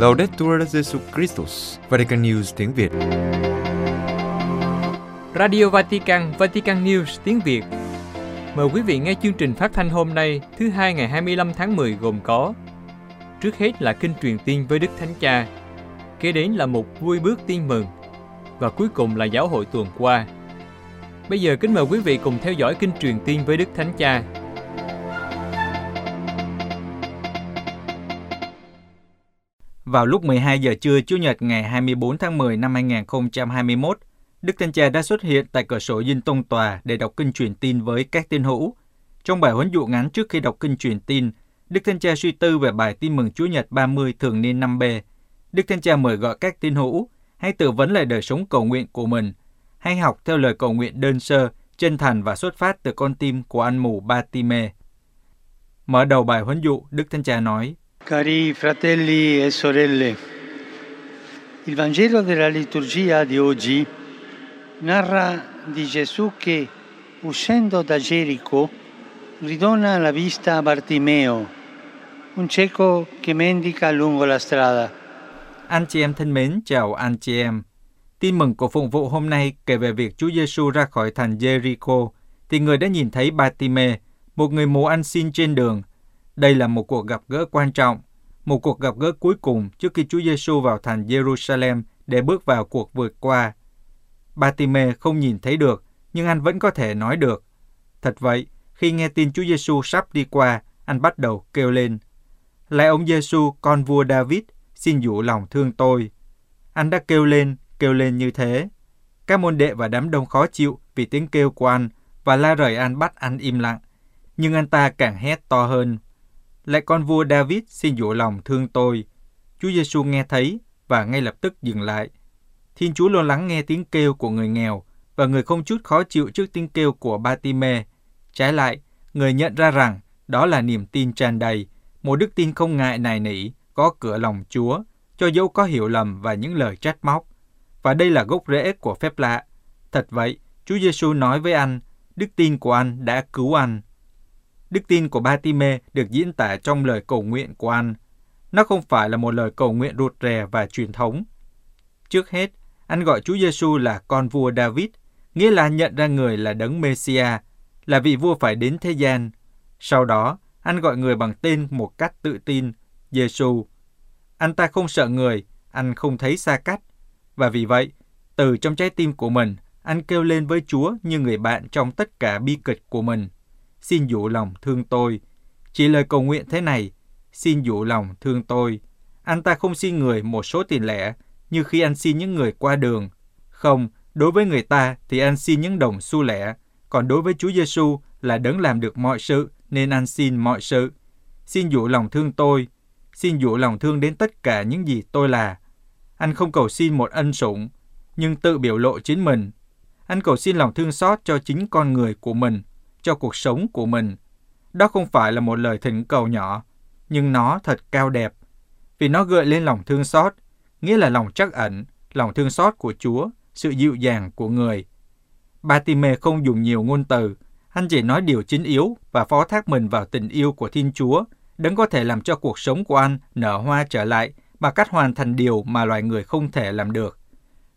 Laudetur Jesu Christus, Vatican News tiếng Việt. Radio Vatican, Vatican News tiếng Việt. Mời quý vị nghe chương trình phát thanh hôm nay, thứ hai ngày 25 tháng 10 gồm có Trước hết là kinh truyền tiên với Đức Thánh Cha, kế đến là một vui bước tin mừng và cuối cùng là giáo hội tuần qua. Bây giờ kính mời quý vị cùng theo dõi kinh truyền tiên với Đức Thánh Cha. Vào lúc 12 giờ trưa Chủ nhật ngày 24 tháng 10 năm 2021, Đức Thánh Cha đã xuất hiện tại cửa sổ dinh tông tòa để đọc kinh truyền tin với các tín hữu. Trong bài huấn dụ ngắn trước khi đọc kinh truyền tin, Đức Thánh Cha suy tư về bài tin mừng Chúa Nhật 30 thường niên 5B. Đức Thánh Cha mời gọi các tín hữu hãy tự vấn lại đời sống cầu nguyện của mình, hãy học theo lời cầu nguyện đơn sơ, chân thành và xuất phát từ con tim của anh mù Batime. Mở đầu bài huấn dụ, Đức Thánh Cha nói, Cari fratelli e sorelle, il Vangelo della liturgia di oggi narra di Gesù che, uscendo da Gerico, ridona la vista a Bartimeo, un cieco che mendica lungo la strada. Anh chị em thân mến, chào anh chị em. Tin mừng của phụng vụ hôm nay kể về việc Chúa Giêsu ra khỏi thành Jericho, thì người đã nhìn thấy Bartime, một người mù ăn xin trên đường. Đây là một cuộc gặp gỡ quan trọng, một cuộc gặp gỡ cuối cùng trước khi Chúa Giêsu vào thành Jerusalem để bước vào cuộc vượt qua. Bartime không nhìn thấy được, nhưng anh vẫn có thể nói được. Thật vậy, khi nghe tin Chúa Giêsu sắp đi qua, anh bắt đầu kêu lên: "Lạy ông Giêsu, con vua David, xin dụ lòng thương tôi." Anh đã kêu lên, kêu lên như thế. Các môn đệ và đám đông khó chịu vì tiếng kêu của anh và la rời anh bắt anh im lặng. Nhưng anh ta càng hét to hơn. Lại con vua David xin dụ lòng thương tôi. Chúa Giêsu nghe thấy và ngay lập tức dừng lại. Thiên Chúa luôn lắng nghe tiếng kêu của người nghèo và người không chút khó chịu trước tiếng kêu của Batime. Trái lại, người nhận ra rằng đó là niềm tin tràn đầy, một đức tin không ngại nài nỉ, có cửa lòng Chúa, cho dẫu có hiểu lầm và những lời trách móc. Và đây là gốc rễ của phép lạ. Thật vậy, Chúa Giêsu nói với anh, đức tin của anh đã cứu anh. Đức tin của Batime được diễn tả trong lời cầu nguyện của anh. Nó không phải là một lời cầu nguyện rụt rè và truyền thống. Trước hết, anh gọi Chúa Giêsu là con vua David, nghĩa là nhận ra người là đấng Messia, là vị vua phải đến thế gian. Sau đó, anh gọi người bằng tên một cách tự tin, Giêsu. Anh ta không sợ người, anh không thấy xa cách. Và vì vậy, từ trong trái tim của mình, anh kêu lên với Chúa như người bạn trong tất cả bi kịch của mình. Xin dụ lòng thương tôi. Chỉ lời cầu nguyện thế này, xin dụ lòng thương tôi. Anh ta không xin người một số tiền lẻ, như khi anh xin những người qua đường. Không, đối với người ta thì anh xin những đồng xu lẻ, còn đối với Chúa Giêsu là đấng làm được mọi sự nên anh xin mọi sự. Xin dụ lòng thương tôi, xin dụ lòng thương đến tất cả những gì tôi là. Anh không cầu xin một ân sủng, nhưng tự biểu lộ chính mình. Anh cầu xin lòng thương xót cho chính con người của mình, cho cuộc sống của mình. Đó không phải là một lời thỉnh cầu nhỏ, nhưng nó thật cao đẹp, vì nó gợi lên lòng thương xót, nghĩa là lòng trắc ẩn, lòng thương xót của Chúa, sự dịu dàng của người. Batime không dùng nhiều ngôn từ, anh chỉ nói điều chính yếu và phó thác mình vào tình yêu của Thiên Chúa, đấng có thể làm cho cuộc sống của anh nở hoa trở lại bằng cách hoàn thành điều mà loài người không thể làm được.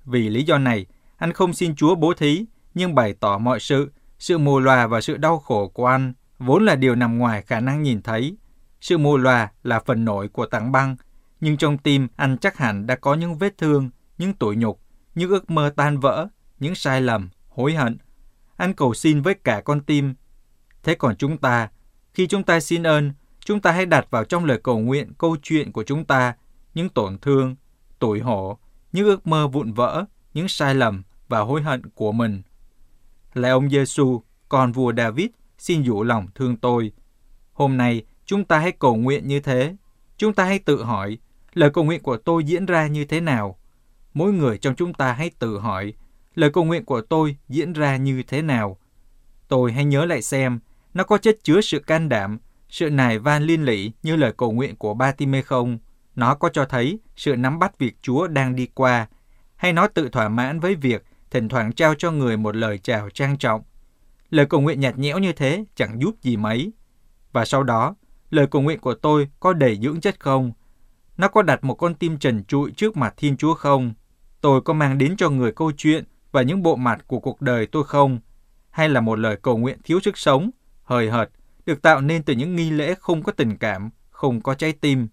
Vì lý do này, anh không xin Chúa bố thí, nhưng bày tỏ mọi sự, sự mù lòa và sự đau khổ của anh vốn là điều nằm ngoài khả năng nhìn thấy. Sự mù lòa là phần nổi của tảng băng, nhưng trong tim anh chắc hẳn đã có những vết thương, những tủi nhục, những ước mơ tan vỡ, những sai lầm, hối hận. Anh cầu xin với cả con tim. Thế còn chúng ta, khi chúng ta xin ơn, chúng ta hãy đặt vào trong lời cầu nguyện câu chuyện của chúng ta, những tổn thương, tủi hổ, những ước mơ vụn vỡ, những sai lầm và hối hận của mình. Lạy ông Giêsu, con vua David, xin dụ lòng thương tôi. Hôm nay, chúng ta hãy cầu nguyện như thế. Chúng ta hãy tự hỏi, lời cầu nguyện của tôi diễn ra như thế nào? Mỗi người trong chúng ta hãy tự hỏi, lời cầu nguyện của tôi diễn ra như thế nào? Tôi hãy nhớ lại xem, nó có chất chứa sự can đảm, sự nài van liên lỉ như lời cầu nguyện của ba mê không? Nó có cho thấy sự nắm bắt việc Chúa đang đi qua, hay nó tự thỏa mãn với việc thỉnh thoảng trao cho người một lời chào trang trọng. Lời cầu nguyện nhạt nhẽo như thế chẳng giúp gì mấy. Và sau đó, lời cầu nguyện của tôi có đầy dưỡng chất không? Nó có đặt một con tim trần trụi trước mặt Thiên Chúa không? Tôi có mang đến cho người câu chuyện và những bộ mặt của cuộc đời tôi không? Hay là một lời cầu nguyện thiếu sức sống, hời hợt, được tạo nên từ những nghi lễ không có tình cảm, không có trái tim?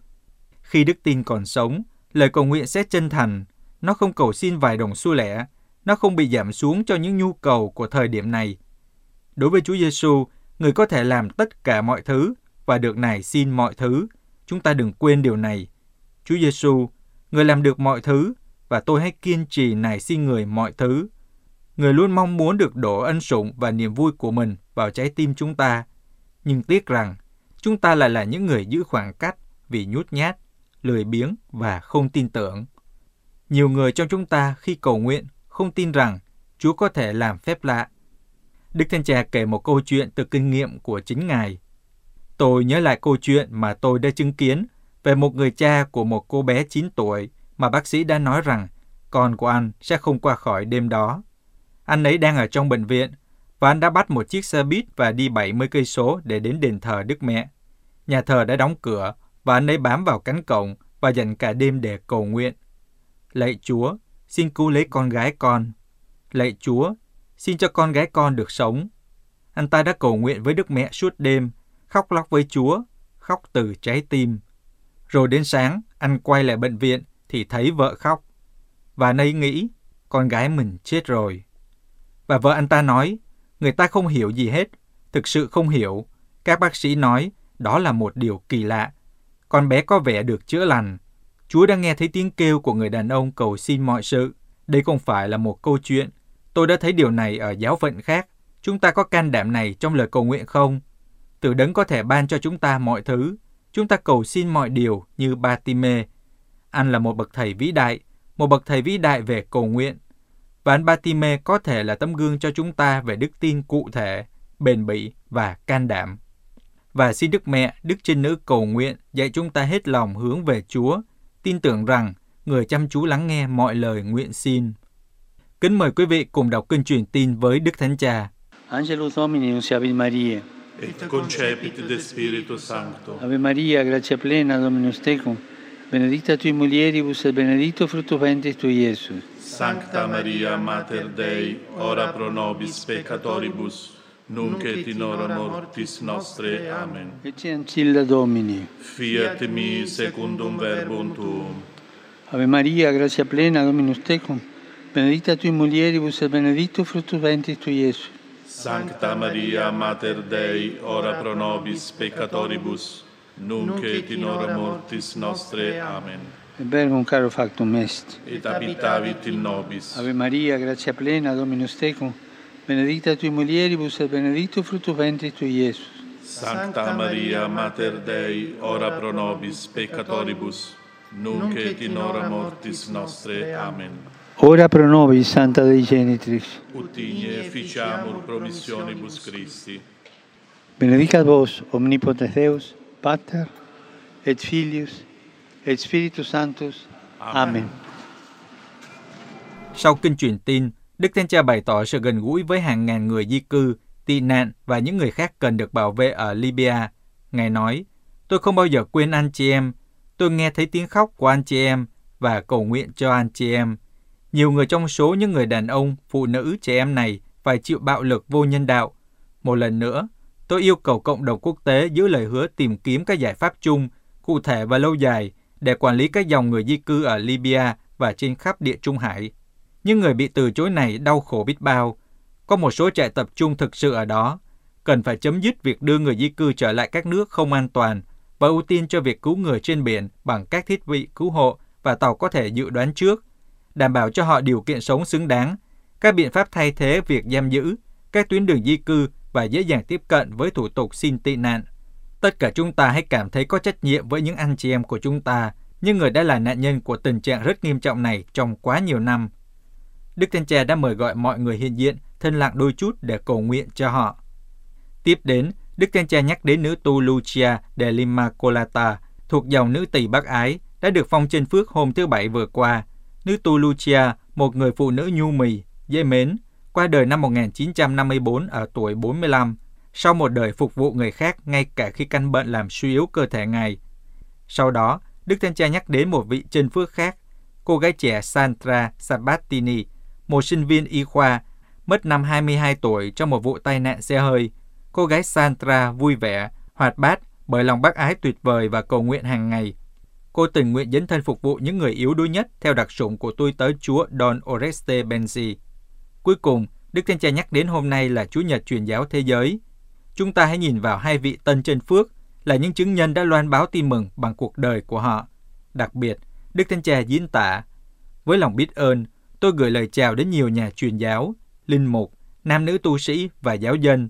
Khi đức tin còn sống, lời cầu nguyện sẽ chân thành. Nó không cầu xin vài đồng xu lẻ, nó không bị giảm xuống cho những nhu cầu của thời điểm này. Đối với Chúa Giêsu, người có thể làm tất cả mọi thứ và được nài xin mọi thứ. Chúng ta đừng quên điều này. Chúa Giêsu, người làm được mọi thứ và tôi hãy kiên trì nài xin người mọi thứ. Người luôn mong muốn được đổ ân sủng và niềm vui của mình vào trái tim chúng ta. Nhưng tiếc rằng, chúng ta lại là những người giữ khoảng cách vì nhút nhát, lười biếng và không tin tưởng. Nhiều người trong chúng ta khi cầu nguyện không tin rằng Chúa có thể làm phép lạ. Đức Thánh Cha kể một câu chuyện từ kinh nghiệm của chính Ngài. Tôi nhớ lại câu chuyện mà tôi đã chứng kiến về một người cha của một cô bé 9 tuổi mà bác sĩ đã nói rằng con của anh sẽ không qua khỏi đêm đó. Anh ấy đang ở trong bệnh viện và anh đã bắt một chiếc xe buýt và đi 70 cây số để đến đền thờ Đức Mẹ. Nhà thờ đã đóng cửa và anh ấy bám vào cánh cổng và dành cả đêm để cầu nguyện. Lạy Chúa, xin cứu lấy con gái con. Lạy Chúa, xin cho con gái con được sống. Anh ta đã cầu nguyện với Đức Mẹ suốt đêm, khóc lóc với Chúa, khóc từ trái tim. Rồi đến sáng, anh quay lại bệnh viện thì thấy vợ khóc. Và anh ấy nghĩ, con gái mình chết rồi. Và vợ anh ta nói, người ta không hiểu gì hết, thực sự không hiểu. Các bác sĩ nói, đó là một điều kỳ lạ. Con bé có vẻ được chữa lành. Chúa đang nghe thấy tiếng kêu của người đàn ông cầu xin mọi sự. Đây không phải là một câu chuyện. Tôi đã thấy điều này ở giáo phận khác. Chúng ta có can đảm này trong lời cầu nguyện không? Từ đấng có thể ban cho chúng ta mọi thứ. Chúng ta cầu xin mọi điều như Batime. Anh là một bậc thầy vĩ đại, một bậc thầy vĩ đại về cầu nguyện. Và anh Batime có thể là tấm gương cho chúng ta về đức tin cụ thể, bền bỉ và can đảm. Và xin Đức Mẹ, Đức Trinh Nữ cầu nguyện dạy chúng ta hết lòng hướng về Chúa, tin tưởng rằng người chăm chú lắng nghe mọi lời nguyện xin. Kính mời quý vị cùng đọc kinh truyền tin với Đức Thánh Cha. Angelus Domini nunciavit Maria. et concepit de Spiritu Sancto. Ave Maria, gratia plena, Dominus tecum, benedicta tui mulieribus et benedictus fructus ventris tui, Iesus. Sancta Maria, Mater Dei, ora pro nobis peccatoribus, nunc et in hora mortis nostre. Amen. Ecce ancilla Domini. Fiat mi secundum verbum tuum. Ave Maria, gratia plena, Dominus tecum, benedicta tui mulieribus et benedictus fructus ventris tui, Iesus. Sancta Maria, Mater Dei, ora pro nobis peccatoribus, nunc et in hora mortis nostre. Amen. Et verbum caro factum est. Et habitavit in nobis. Ave Maria, gratia plena, Dominus tecum, benedicta tui mulieribus et benedictus fructus ventris tui, Iesus. Sancta Maria, Mater Dei, ora pro nobis peccatoribus, nunc et in hora mortis nostre. Amen. Ora pro nobis, Santa Dei Genitrix. Ut igne ficiamur promissionibus Christi. Benedicat vos, omnipotens Deus, Pater, et Filius, et Spiritus Sanctus. Amen. Sau kinh truyền tin, Đức Thánh Cha bày tỏ sự gần gũi với hàng ngàn người di cư, tị nạn và những người khác cần được bảo vệ ở Libya. Ngài nói, tôi không bao giờ quên anh chị em. Tôi nghe thấy tiếng khóc của anh chị em và cầu nguyện cho anh chị em. Nhiều người trong số những người đàn ông, phụ nữ, trẻ em này phải chịu bạo lực vô nhân đạo. Một lần nữa, tôi yêu cầu cộng đồng quốc tế giữ lời hứa tìm kiếm các giải pháp chung, cụ thể và lâu dài để quản lý các dòng người di cư ở Libya và trên khắp địa Trung Hải. Những người bị từ chối này đau khổ biết bao. Có một số trại tập trung thực sự ở đó. Cần phải chấm dứt việc đưa người di cư trở lại các nước không an toàn và ưu tiên cho việc cứu người trên biển bằng các thiết bị cứu hộ và tàu có thể dự đoán trước, đảm bảo cho họ điều kiện sống xứng đáng, các biện pháp thay thế việc giam giữ, các tuyến đường di cư và dễ dàng tiếp cận với thủ tục xin tị nạn. Tất cả chúng ta hãy cảm thấy có trách nhiệm với những anh chị em của chúng ta, những người đã là nạn nhân của tình trạng rất nghiêm trọng này trong quá nhiều năm. Đức Thánh Cha đã mời gọi mọi người hiện diện thân lặng đôi chút để cầu nguyện cho họ. Tiếp đến, Đức Thánh Cha nhắc đến nữ tu Lucia de L'Immacolata, thuộc dòng nữ Tỷ Bắc Ái, đã được phong trên phước hôm thứ Bảy vừa qua. Nữ tu Lucia, một người phụ nữ nhu mì, dễ mến, qua đời năm 1954 ở tuổi 45, sau một đời phục vụ người khác ngay cả khi căn bệnh làm suy yếu cơ thể ngài. Sau đó, Đức Đức Thánh Cha nhắc đến một vị chân phước khác, cô gái trẻ Sandra Sabatini, một sinh viên y khoa, mất năm 22 tuổi trong một vụ tai nạn xe hơi. Cô gái Sandra vui vẻ, hoạt bát bởi lòng bác ái tuyệt vời và cầu nguyện hàng ngày. Cô tình nguyện dấn thân phục vụ những người yếu đuối nhất theo đặc sủng của tôi tới Chúa Don Oreste Benzi. Cuối cùng, Đức Thánh Cha nhắc đến hôm nay là Chúa Nhật truyền giáo thế giới. Chúng ta hãy nhìn vào hai vị tân chân phước là những chứng nhân đã loan báo tin mừng bằng cuộc đời của họ. Đặc biệt, Đức Thánh Cha diễn tả, với lòng biết ơn, tôi gửi lời chào đến nhiều nhà truyền giáo, linh mục, nam nữ tu sĩ và giáo dân,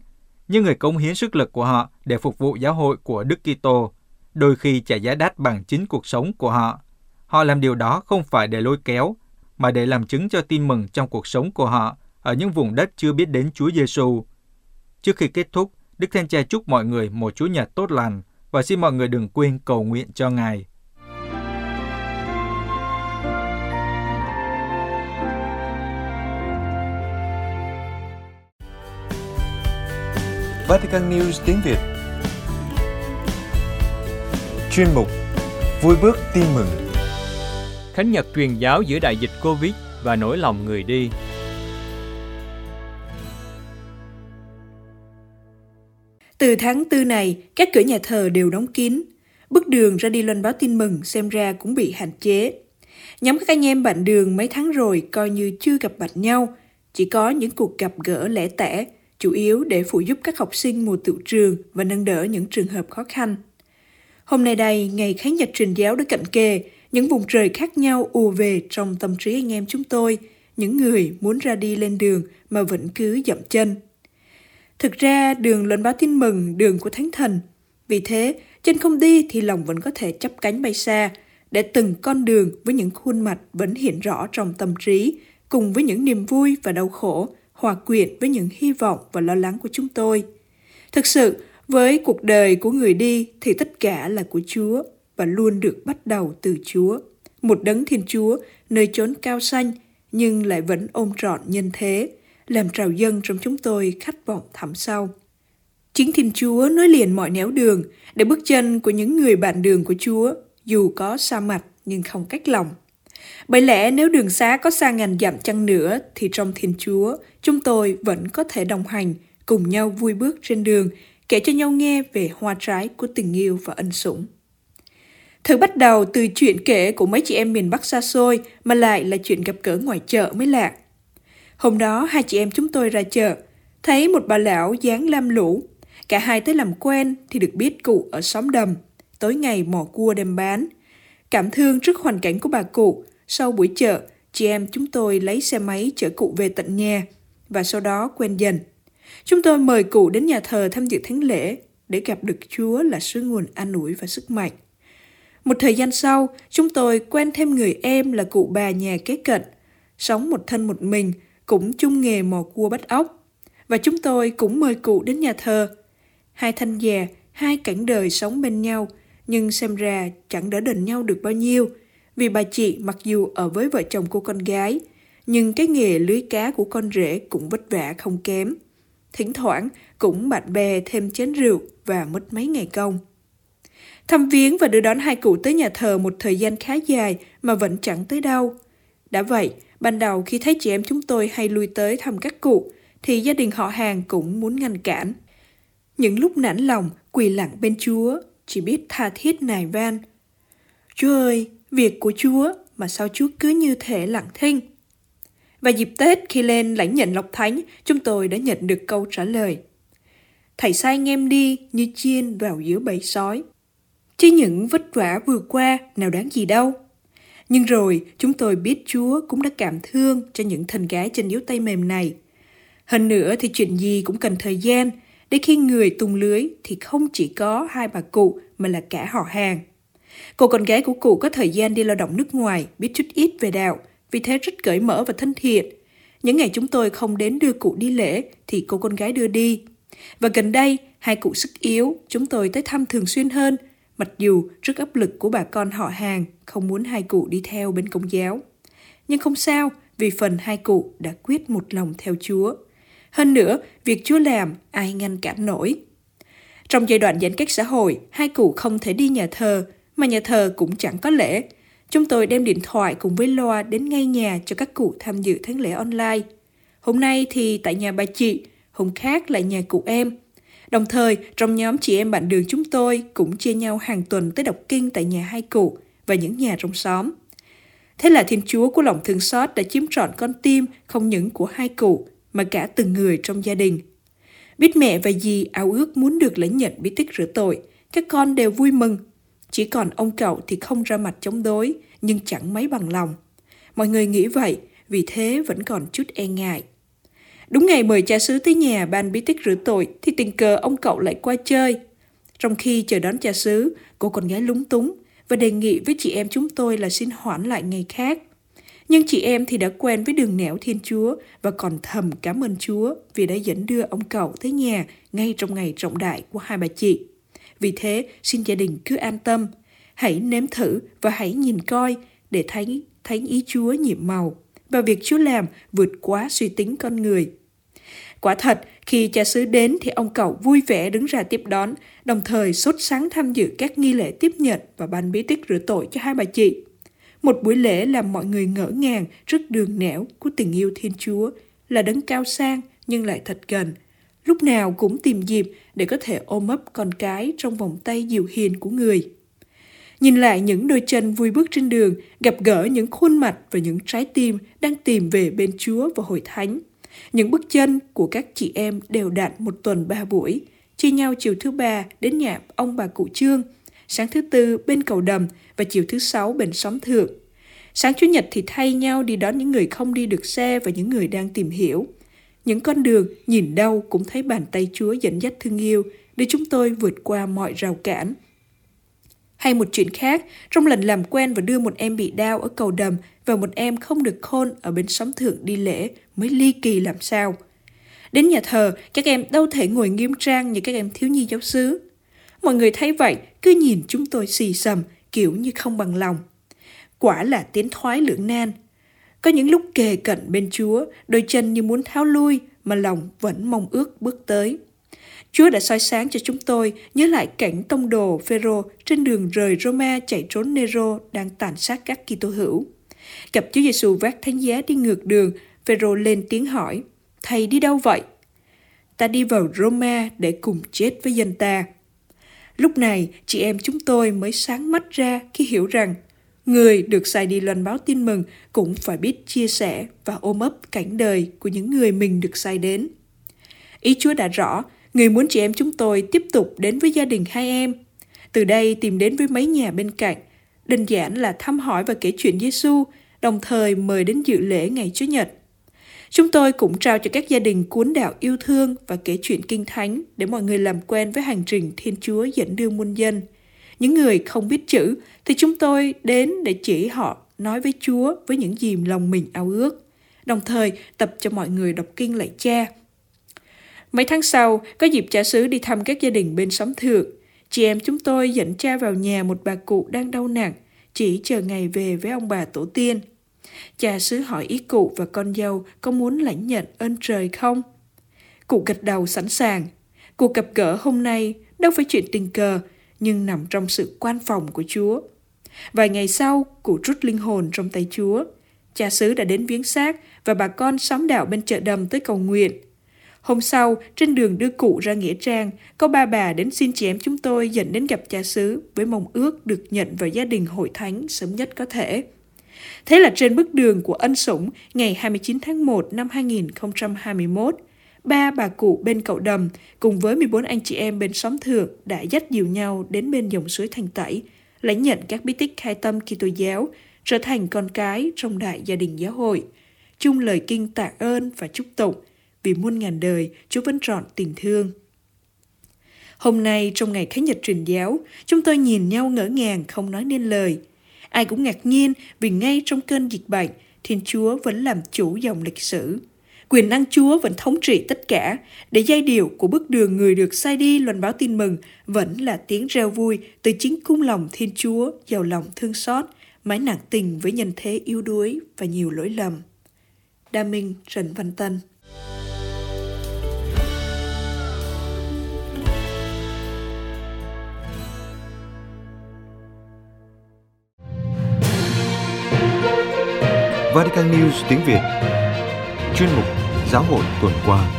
những người cống hiến sức lực của họ để phục vụ giáo hội của Đức Kitô, đôi khi trả giá đắt bằng chính cuộc sống của họ. Họ làm điều đó không phải để lôi kéo, mà để làm chứng cho tin mừng trong cuộc sống của họ ở những vùng đất chưa biết đến Chúa Giêsu. Trước khi kết thúc, Đức Thánh Cha chúc mọi người một Chúa Nhật tốt lành và xin mọi người đừng quên cầu nguyện cho Ngài. Vatican News tiếng Việt Chuyên mục Vui bước tin mừng Khánh Nhật truyền giáo giữa đại dịch Covid và nỗi lòng người đi. Từ tháng tư này, các cửa nhà thờ đều đóng kín. Bước đường ra đi loan báo tin mừng xem ra cũng bị hạn chế. Nhóm các anh em bạn đường mấy tháng rồi coi như chưa gặp mặt nhau, chỉ có những cuộc gặp gỡ lẻ tẻ, chủ yếu để phụ giúp các học sinh mùa tựu trường và nâng đỡ những trường hợp khó khăn. Hôm nay đây, ngày Khánh Nhật truyền giáo đã cận kề, những vùng trời khác nhau ùa về trong tâm trí anh em chúng tôi, những người muốn ra đi lên đường mà vẫn cứ dậm chân. Thực ra, đường lên báo tin mừng, đường của Thánh Thần. Vì thế, chân không đi thì lòng vẫn có thể chấp cánh bay xa, để từng con đường với những khuôn mặt vẫn hiện rõ trong tâm trí, cùng với những niềm vui và đau khổ, hòa quyện với những hy vọng và lo lắng của chúng tôi. Thực sự, với cuộc đời của người đi thì tất cả là của Chúa và luôn được bắt đầu từ Chúa. Một đấng Thiên Chúa nơi chốn cao xanh nhưng lại vẫn ôm trọn nhân thế, làm trào dân trong chúng tôi khát vọng thẳm sâu. Chính Thiên Chúa nối liền mọi nẻo đường để bước chân của những người bạn đường của Chúa, dù có xa mặt nhưng không cách lòng. Bởi lẽ nếu đường xá có xa ngàn dặm chăng nữa thì trong Thiên Chúa, chúng tôi vẫn có thể đồng hành, cùng nhau vui bước trên đường, kể cho nhau nghe về hoa trái của tình yêu và ân sủng. Thử bắt đầu từ chuyện kể của mấy chị em miền Bắc xa xôi mà lại là chuyện gặp gỡ ngoài chợ mới lạ. Hôm đó hai chị em chúng tôi ra chợ, thấy một bà lão dáng lam lũ. Cả hai tới làm quen thì được biết cụ ở xóm đầm, tối ngày mò cua đem bán. Cảm thương trước hoàn cảnh của bà cụ, sau buổi chợ, chị em chúng tôi lấy xe máy chở cụ về tận nhà và sau đó quen dần. Chúng tôi mời cụ đến nhà thờ tham dự thánh lễ để gặp được Chúa là sứ nguồn an ủi và sức mạnh. Một thời gian sau, chúng tôi quen thêm người em là cụ bà nhà kế cận, sống một thân một mình, cũng chung nghề mò cua bắt ốc. Và chúng tôi cũng mời cụ đến nhà thờ. Hai thanh già, hai cảnh đời sống bên nhau, nhưng xem ra chẳng đỡ đần nhau được bao nhiêu. Vì bà chị mặc dù ở với vợ chồng cô con gái, nhưng cái nghề lưới cá của con rể cũng vất vả không kém. Thỉnh thoảng cũng bạn bè thêm chén rượu và mất mấy ngày công. Thăm viếng và đưa đón hai cụ tới nhà thờ một thời gian khá dài mà vẫn chẳng tới đâu. Đã vậy, ban đầu khi thấy chị em chúng tôi hay lui tới thăm các cụ, thì gia đình họ hàng cũng muốn ngăn cản. Những lúc nản lòng, quỳ lặng bên Chúa, chỉ biết tha thiết nài van. Chúa ơi, việc của Chúa mà sao Chúa cứ như thể lặng thinh. Và dịp Tết khi lên lãnh nhận lộc thánh, chúng tôi đã nhận được câu trả lời. Thầy sai anh em đi như chiên vào giữa bầy sói. Chứ những vất vả vừa qua nào đáng gì đâu. Nhưng rồi chúng tôi biết Chúa cũng đã cảm thương cho những thần gái trên yếu tay mềm này. Hơn nữa thì chuyện gì cũng cần thời gian, để khi người tung lưới thì không chỉ có hai bà cụ mà là cả họ hàng. Cô con gái của cụ có thời gian đi lao động nước ngoài, biết chút ít về đạo, vì thế rất cởi mở và thân thiện. Những ngày chúng tôi không đến đưa cụ đi lễ thì cô con gái đưa đi. Và gần đây, hai cụ sức yếu, chúng tôi tới thăm thường xuyên hơn, mặc dù rất áp lực của bà con họ hàng không muốn hai cụ đi theo bên công giáo. Nhưng không sao, vì phần hai cụ đã quyết một lòng theo Chúa. Hơn nữa, việc Chúa làm, ai ngăn cản nổi. Trong giai đoạn giãn cách xã hội, hai cụ không thể đi nhà thờ, mà nhà thờ cũng chẳng có lễ. Chúng tôi đem điện thoại cùng với loa đến ngay nhà cho các cụ tham dự thánh lễ online. Hôm nay thì tại nhà bà chị, hôm khác lại nhà cụ em. Đồng thời, trong nhóm chị em bạn đường chúng tôi cũng chia nhau hàng tuần tới đọc kinh tại nhà hai cụ và những nhà trong xóm. Thế là Thiên Chúa của lòng thương xót đã chiếm trọn con tim không những của hai cụ mà cả từng người trong gia đình. Biết mẹ và dì ao ước muốn được lãnh nhận bí tích rửa tội, các con đều vui mừng. Chỉ còn ông cậu thì không ra mặt chống đối, nhưng chẳng mấy bằng lòng. Mọi người nghĩ vậy, vì thế vẫn còn chút e ngại. Đúng ngày mời cha xứ tới nhà ban bí tích rửa tội thì tình cờ ông cậu lại qua chơi. Trong khi chờ đón cha xứ, cô con gái lúng túng và đề nghị với chị em chúng tôi là xin hoãn lại ngày khác. Nhưng chị em thì đã quen với đường nẻo Thiên Chúa và còn thầm cảm ơn Chúa vì đã dẫn đưa ông cậu tới nhà ngay trong ngày trọng đại của hai bà chị. Vì thế, xin gia đình cứ an tâm, hãy nếm thử và hãy nhìn coi để thấy thánh ý Chúa nhiệm màu và việc Chúa làm vượt quá suy tính con người. Quả thật, khi cha xứ đến thì ông cậu vui vẻ đứng ra tiếp đón, đồng thời sốt sáng tham dự các nghi lễ tiếp nhận và ban bí tích rửa tội cho hai bà chị. Một buổi lễ làm mọi người ngỡ ngàng trước đường nẻo của tình yêu Thiên Chúa là đấng cao sang nhưng lại thật gần. Lúc nào cũng tìm dịp để có thể ôm ấp con cái trong vòng tay dịu hiền của người. Nhìn lại những đôi chân vui bước trên đường, gặp gỡ những khuôn mặt và những trái tim đang tìm về bên Chúa và hội thánh. Những bước chân của các chị em đều đặn một tuần ba buổi, chia nhau chiều thứ ba đến nhà ông bà cụ Trương, sáng thứ tư bên cầu đầm và chiều thứ sáu bên xóm thượng. Sáng Chủ nhật thì thay nhau đi đón những người không đi được xe và những người đang tìm hiểu. Những con đường nhìn đâu cũng thấy bàn tay Chúa dẫn dắt thương yêu để chúng tôi vượt qua mọi rào cản. Hay một chuyện khác, trong lần làm quen và đưa một em bị đau ở cầu đầm và một em không được khôn ở bên xóm thượng đi lễ mới ly kỳ làm sao. Đến nhà thờ, các em đâu thể ngồi nghiêm trang như các em thiếu nhi giáo xứ. Mọi người thấy vậy, cứ nhìn chúng tôi xì xầm, kiểu như không bằng lòng. Quả là tiến thoái lưỡng nan. Có những lúc kề cận bên Chúa, đôi chân như muốn tháo lui, mà lòng vẫn mong ước bước tới. Chúa đã soi sáng cho chúng tôi nhớ lại cảnh tông đồ Phêrô trên đường rời Roma chạy trốn Nero đang tàn sát các Kitô hữu. Gặp Chúa Giêsu vác thánh giá đi ngược đường, Phêrô lên tiếng hỏi: "Thầy đi đâu vậy?" "Ta đi vào Roma để cùng chết với dân ta." Lúc này, chị em chúng tôi mới sáng mắt ra khi hiểu rằng người được sai đi loan báo tin mừng cũng phải biết chia sẻ và ôm ấp cảnh đời của những người mình được sai đến. Ý Chúa đã rõ, người muốn chị em chúng tôi tiếp tục đến với gia đình hai em. Từ đây tìm đến với mấy nhà bên cạnh, đơn giản là thăm hỏi và kể chuyện Giêsu, đồng thời mời đến dự lễ ngày Chúa Nhật. Chúng tôi cũng trao cho các gia đình cuốn đạo yêu thương và kể chuyện kinh thánh để mọi người làm quen với hành trình Thiên Chúa dẫn đưa muôn dân. Những người không biết chữ thì chúng tôi đến để chỉ họ nói với Chúa với những gì lòng mình ao ước, đồng thời tập cho mọi người đọc kinh lạy cha. Mấy tháng sau, có dịp cha xứ đi thăm các gia đình bên xóm thượng. Chị em chúng tôi dẫn cha vào nhà một bà cụ đang đau nặng, chỉ chờ ngày về với ông bà tổ tiên. Cha xứ hỏi ý cụ và con dâu có muốn lãnh nhận ơn trời không? Cụ gật đầu sẵn sàng. Cuộc gặp gỡ hôm nay đâu phải chuyện tình cờ, nhưng nằm trong sự quan phòng của Chúa. Vài ngày sau, cụ rút linh hồn trong tay Chúa. Cha xứ đã đến viếng xác và bà con xóm đạo bên chợ đầm tới cầu nguyện. Hôm sau, trên đường đưa cụ ra Nghĩa Trang, có ba bà đến xin chị em chúng tôi dẫn đến gặp cha xứ với mong ước được nhận vào gia đình hội thánh sớm nhất có thể. Thế là trên bức đường của ân sủng ngày 29 tháng 1 năm 2021, ba bà cụ bên cậu đầm cùng với 14 anh chị em bên xóm thượng đã dắt dìu nhau đến bên dòng suối Thành Tẩy, lãnh nhận các bí tích khai tâm Kitô giáo, trở thành con cái trong đại gia đình giáo hội. Chung lời kinh tạ ơn và chúc tụng, vì muôn ngàn đời Chúa vẫn trọn tình thương. Hôm nay trong ngày Khánh Nhật truyền giáo, chúng tôi nhìn nhau ngỡ ngàng không nói nên lời – Ai cũng ngạc nhiên vì ngay trong cơn dịch bệnh, Thiên Chúa vẫn làm chủ dòng lịch sử quyền năng Chúa vẫn thống trị tất cả, để giai điệu của bước đường người được sai đi loan báo tin mừng vẫn là tiếng reo vui từ chính cung lòng Thiên Chúa giàu lòng thương xót, mái nặng tình với nhân thế yếu đuối và nhiều lỗi lầm. Đa Minh Trần Văn Tân. Vatican News tiếng Việt. Chuyên mục Giáo hội tuần qua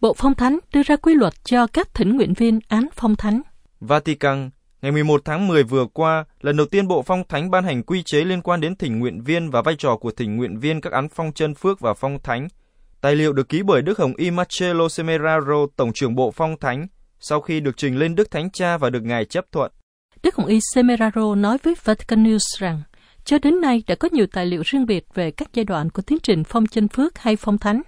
Bộ Phong Thánh đưa ra quy luật cho các thỉnh nguyện viên án phong thánh. Vatican, ngày 11 tháng 10 vừa qua, lần đầu tiên Bộ Phong Thánh ban hành quy chế liên quan đến thỉnh nguyện viên và vai trò của thỉnh nguyện viên các án phong chân phước và phong thánh. Tài liệu được ký bởi Đức Hồng Y Marcello Semeraro, Tổng trưởng Bộ Phong Thánh, sau khi được trình lên Đức Thánh Cha và được Ngài chấp thuận. Đức Hồng Y Semeraro nói với Vatican News rằng, cho đến nay đã có nhiều tài liệu riêng biệt về các giai đoạn của tiến trình phong chân phước hay phong thánh.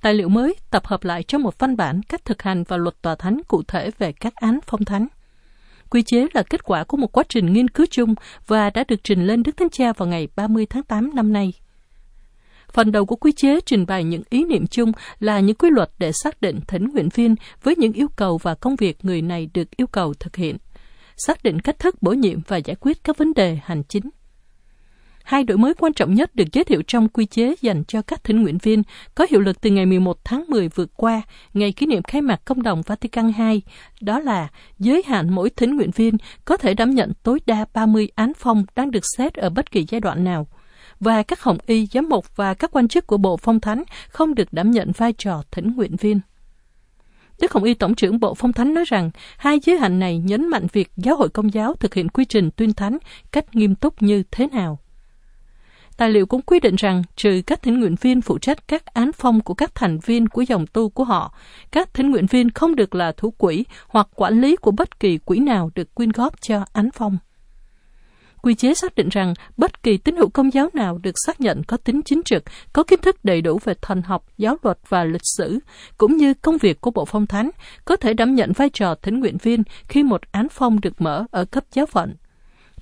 Tài liệu mới tập hợp lại trong một văn bản cách thực hành và luật tòa thánh cụ thể về các án phong thánh. Quy chế là kết quả của một quá trình nghiên cứu chung và đã được trình lên Đức Thánh Cha vào ngày 30 tháng 8 năm nay. Phần đầu của quy chế trình bày những ý niệm chung là những quy luật để xác định thỉnh nguyện viên với những yêu cầu và công việc người này được yêu cầu thực hiện, xác định cách thức bổ nhiệm và giải quyết các vấn đề hành chính. Hai đổi mới quan trọng nhất được giới thiệu trong quy chế dành cho các thỉnh nguyện viên có hiệu lực từ ngày 11 tháng 10 vừa qua, ngày kỷ niệm khai mạc công đồng Vatican II, đó là giới hạn mỗi thỉnh nguyện viên có thể đảm nhận tối đa 30 án phong đang được xét ở bất kỳ giai đoạn nào và các hồng y, giám mục và các quan chức của Bộ Phong Thánh không được đảm nhận vai trò thỉnh nguyện viên. Đức Hồng Y Tổng trưởng Bộ Phong Thánh nói rằng hai giới hạn này nhấn mạnh việc giáo hội công giáo thực hiện quy trình tuyên thánh cách nghiêm túc như thế nào. Tài liệu cũng quy định rằng trừ các thỉnh nguyện viên phụ trách các án phong của các thành viên của dòng tu của họ, các thỉnh nguyện viên không được là thủ quỹ hoặc quản lý của bất kỳ quỹ nào được quyên góp cho án phong. Quy chế xác định rằng bất kỳ tín hữu công giáo nào được xác nhận có tính chính trực, có kiến thức đầy đủ về thần học, giáo luật và lịch sử, cũng như công việc của Bộ Phong Thánh, có thể đảm nhận vai trò thỉnh nguyện viên khi một án phong được mở ở cấp giáo phận.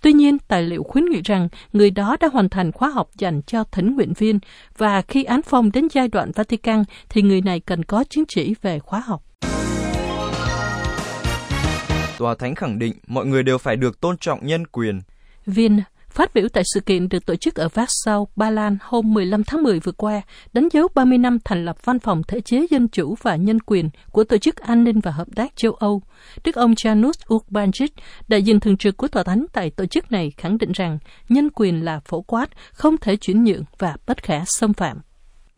Tuy nhiên, tài liệu khuyến nghị rằng người đó đã hoàn thành khóa học dành cho thỉnh nguyện viên và khi án phong đến giai đoạn Vatican thì người này cần có chứng chỉ về khóa học. Tòa Thánh khẳng định mọi người đều phải được tôn trọng nhân quyền. Viên Phát biểu tại sự kiện được tổ chức ở Warsaw, Ba Lan hôm 15 tháng 10 vừa qua, đánh dấu 30 năm thành lập Văn phòng Thể chế Dân chủ và Nhân quyền của Tổ chức An ninh và Hợp tác châu Âu. Đức ông Janusz Urbanczyk, đại diện thường trực của Tòa Thánh tại tổ chức này khẳng định rằng nhân quyền là phổ quát, không thể chuyển nhượng và bất khả xâm phạm.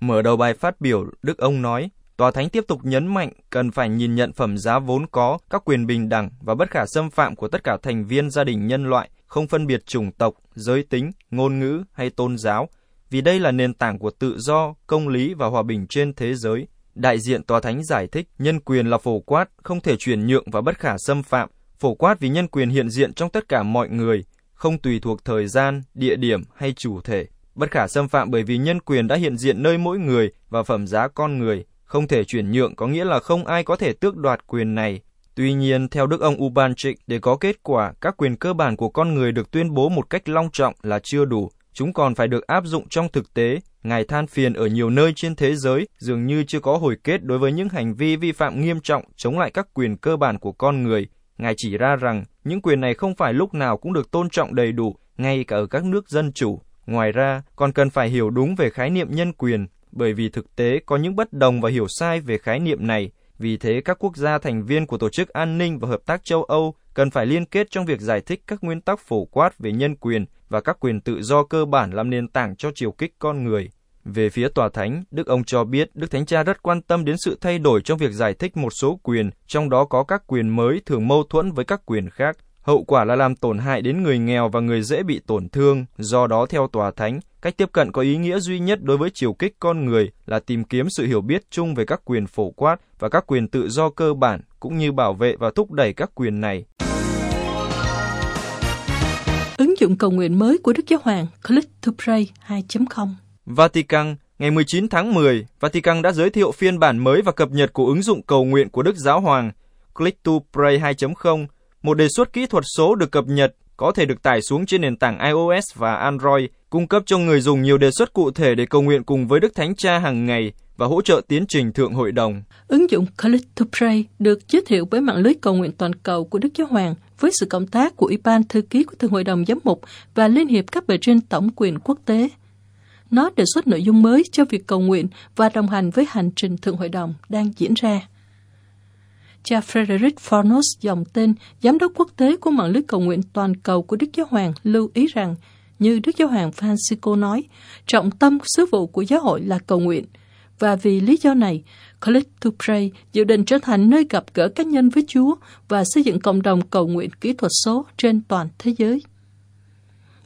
Mở đầu bài phát biểu, Đức ông nói, Tòa Thánh tiếp tục nhấn mạnh cần phải nhìn nhận phẩm giá vốn có, các quyền bình đẳng và bất khả xâm phạm của tất cả thành viên gia đình nhân loại, không phân biệt chủng tộc, giới tính, ngôn ngữ hay tôn giáo, vì đây là nền tảng của tự do, công lý và hòa bình trên thế giới. Đại diện Tòa Thánh giải thích nhân quyền là phổ quát, không thể chuyển nhượng và bất khả xâm phạm. Phổ quát vì nhân quyền hiện diện trong tất cả mọi người, không tùy thuộc thời gian, địa điểm hay chủ thể. Bất khả xâm phạm bởi vì nhân quyền đã hiện diện nơi mỗi người và phẩm giá con người. Không thể chuyển nhượng có nghĩa là không ai có thể tước đoạt quyền này Tuy nhiên, theo Đức ông Ubanchik, để có kết quả, các quyền cơ bản của con người được tuyên bố một cách long trọng là chưa đủ. Chúng còn phải được áp dụng trong thực tế. Ngài than phiền ở nhiều nơi trên thế giới dường như chưa có hồi kết đối với những hành vi vi phạm nghiêm trọng chống lại các quyền cơ bản của con người. Ngài chỉ ra rằng những quyền này không phải lúc nào cũng được tôn trọng đầy đủ, ngay cả ở các nước dân chủ. Ngoài ra, còn cần phải hiểu đúng về khái niệm nhân quyền, bởi vì thực tế có những bất đồng và hiểu sai về khái niệm này. Vì thế, các quốc gia thành viên của Tổ chức An ninh và Hợp tác châu Âu cần phải liên kết trong việc giải thích các nguyên tắc phổ quát về nhân quyền và các quyền tự do cơ bản làm nền tảng cho chiều kích con người. Về phía Tòa Thánh, Đức ông cho biết Đức Thánh Cha rất quan tâm đến sự thay đổi trong việc giải thích một số quyền, trong đó có các quyền mới thường mâu thuẫn với các quyền khác. Hậu quả là làm tổn hại đến người nghèo và người dễ bị tổn thương. Do đó, theo Tòa Thánh, cách tiếp cận có ý nghĩa duy nhất đối với chiều kích con người là tìm kiếm sự hiểu biết chung về các quyền phổ quát và các quyền tự do cơ bản, cũng như bảo vệ và thúc đẩy các quyền này. Ứng dụng cầu nguyện mới của Đức Giáo Hoàng Click to Pray 2.0 Vatican Ngày 19 tháng 10, Vatican đã giới thiệu phiên bản mới và cập nhật của ứng dụng cầu nguyện của Đức Giáo Hoàng Click to Pray 2.0 một đề xuất kỹ thuật số được cập nhật có thể được tải xuống trên nền tảng iOS và Android, cung cấp cho người dùng nhiều đề xuất cụ thể để cầu nguyện cùng với Đức Thánh Cha hàng ngày và hỗ trợ tiến trình thượng hội đồng. Ứng dụng Click to Pray được giới thiệu với mạng lưới cầu nguyện toàn cầu của Đức Giáo Hoàng với sự cộng tác của Ủy ban Thư ký của Thượng hội đồng Giám mục và Liên hiệp các bề trên tổng quyền quốc tế. Nó đề xuất nội dung mới cho việc cầu nguyện và đồng hành với hành trình Thượng hội đồng đang diễn ra cha Frederick Fornos dòng tên giám đốc quốc tế của mạng lưới cầu nguyện toàn cầu của Đức Giáo Hoàng lưu ý rằng, như Đức Giáo Hoàng Francisco nói, trọng tâm sứ vụ của giáo hội là cầu nguyện. Và vì lý do này, Click to Pray dự định trở thành nơi gặp gỡ cá nhân với Chúa và xây dựng cộng đồng cầu nguyện kỹ thuật số trên toàn thế giới.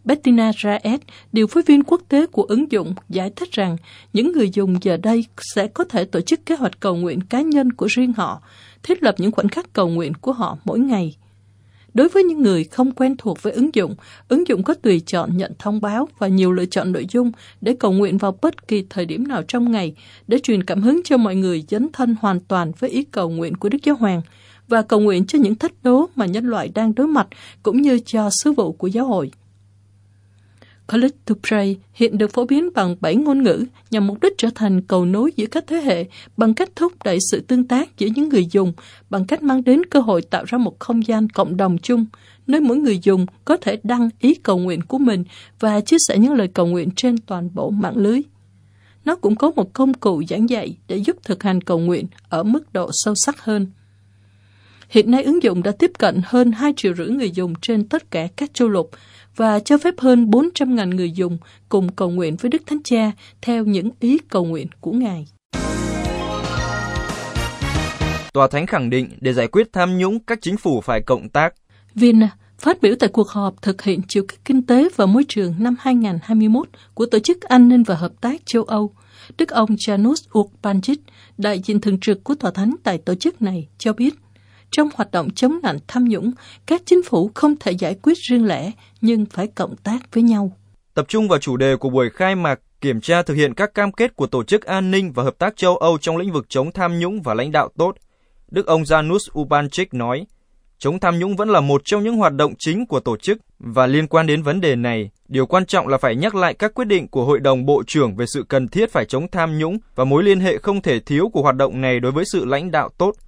Bettina Raed, điều phối viên quốc tế của ứng dụng, giải thích rằng những người dùng giờ đây sẽ có thể tổ chức kế hoạch cầu nguyện cá nhân của riêng họ, thiết lập những khoảnh khắc cầu nguyện của họ mỗi ngày. Đối với những người không quen thuộc với ứng dụng, ứng dụng có tùy chọn nhận thông báo và nhiều lựa chọn nội dung để cầu nguyện vào bất kỳ thời điểm nào trong ngày, để truyền cảm hứng cho mọi người dấn thân hoàn toàn với ý cầu nguyện của Đức Giáo Hoàng và cầu nguyện cho những thách đố mà nhân loại đang đối mặt cũng như cho sứ vụ của giáo hội. College to Pray hiện được phổ biến bằng 7 ngôn ngữ nhằm mục đích trở thành cầu nối giữa các thế hệ bằng cách thúc đẩy sự tương tác giữa những người dùng, bằng cách mang đến cơ hội tạo ra một không gian cộng đồng chung, nơi mỗi người dùng có thể đăng ý cầu nguyện của mình và chia sẻ những lời cầu nguyện trên toàn bộ mạng lưới. Nó cũng có một công cụ giảng dạy để giúp thực hành cầu nguyện ở mức độ sâu sắc hơn. Hiện nay ứng dụng đã tiếp cận hơn 2 triệu rưỡi người dùng trên tất cả các châu lục, và cho phép hơn 400.000 người dùng cùng cầu nguyện với Đức Thánh Cha theo những ý cầu nguyện của Ngài. Tòa Thánh khẳng định để giải quyết tham nhũng, các chính phủ phải cộng tác. Vienna phát biểu tại cuộc họp thực hiện chiều kích kinh tế và môi trường năm 2021 của Tổ chức An ninh và Hợp tác châu Âu, Đức ông Janusz Urbančić, đại diện thường trực của Tòa Thánh tại tổ chức này, cho biết trong hoạt động chống nạn tham nhũng, các chính phủ không thể giải quyết riêng lẻ, nhưng phải cộng tác với nhau. Tập trung vào chủ đề của buổi khai mạc kiểm tra thực hiện các cam kết của Tổ chức An ninh và Hợp tác châu Âu trong lĩnh vực chống tham nhũng và lãnh đạo tốt, Đức ông Janusz Ubanczyk nói, chống tham nhũng vẫn là một trong những hoạt động chính của tổ chức và liên quan đến vấn đề này, điều quan trọng là phải nhắc lại các quyết định của Hội đồng Bộ trưởng về sự cần thiết phải chống tham nhũng và mối liên hệ không thể thiếu của hoạt động này đối với sự lãnh đạo tốt –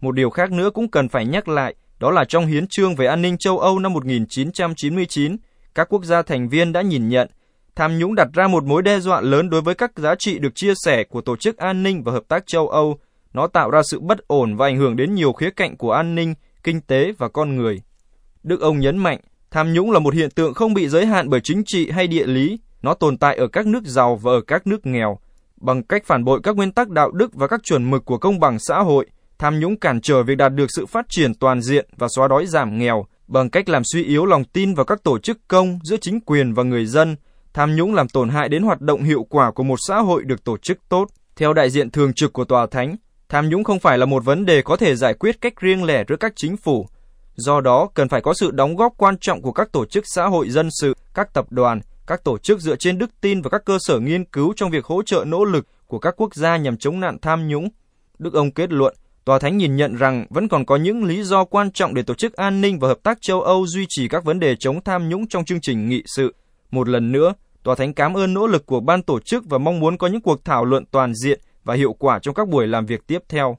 một điều khác nữa cũng cần phải nhắc lại, đó là trong hiến trương về an ninh châu Âu năm 1999, các quốc gia thành viên đã nhìn nhận tham nhũng đặt ra một mối đe dọa lớn đối với các giá trị được chia sẻ của Tổ chức An ninh và Hợp tác châu Âu. Nó tạo ra sự bất ổn và ảnh hưởng đến nhiều khía cạnh của an ninh, kinh tế và con người. Đức ông nhấn mạnh, tham nhũng là một hiện tượng không bị giới hạn bởi chính trị hay địa lý, nó tồn tại ở các nước giàu và ở các nước nghèo. Bằng cách phản bội các nguyên tắc đạo đức và các chuẩn mực của công bằng xã hội, Tham nhũng cản trở việc đạt được sự phát triển toàn diện và xóa đói giảm nghèo bằng cách làm suy yếu lòng tin vào các tổ chức công giữa chính quyền và người dân. Tham nhũng làm tổn hại đến hoạt động hiệu quả của một xã hội được tổ chức tốt. Theo đại diện thường trực của Tòa Thánh, tham nhũng không phải là một vấn đề có thể giải quyết cách riêng lẻ giữa các chính phủ. Do đó, cần phải có sự đóng góp quan trọng của các tổ chức xã hội dân sự, các tập đoàn, các tổ chức dựa trên đức tin và các cơ sở nghiên cứu trong việc hỗ trợ nỗ lực của các quốc gia nhằm chống nạn tham nhũng. Đức ông kết luận, Tòa Thánh nhìn nhận rằng vẫn còn có những lý do quan trọng để Tổ chức An ninh và Hợp tác châu Âu duy trì các vấn đề chống tham nhũng trong chương trình nghị sự. Một lần nữa, Tòa Thánh cảm ơn nỗ lực của ban tổ chức và mong muốn có những cuộc thảo luận toàn diện và hiệu quả trong các buổi làm việc tiếp theo.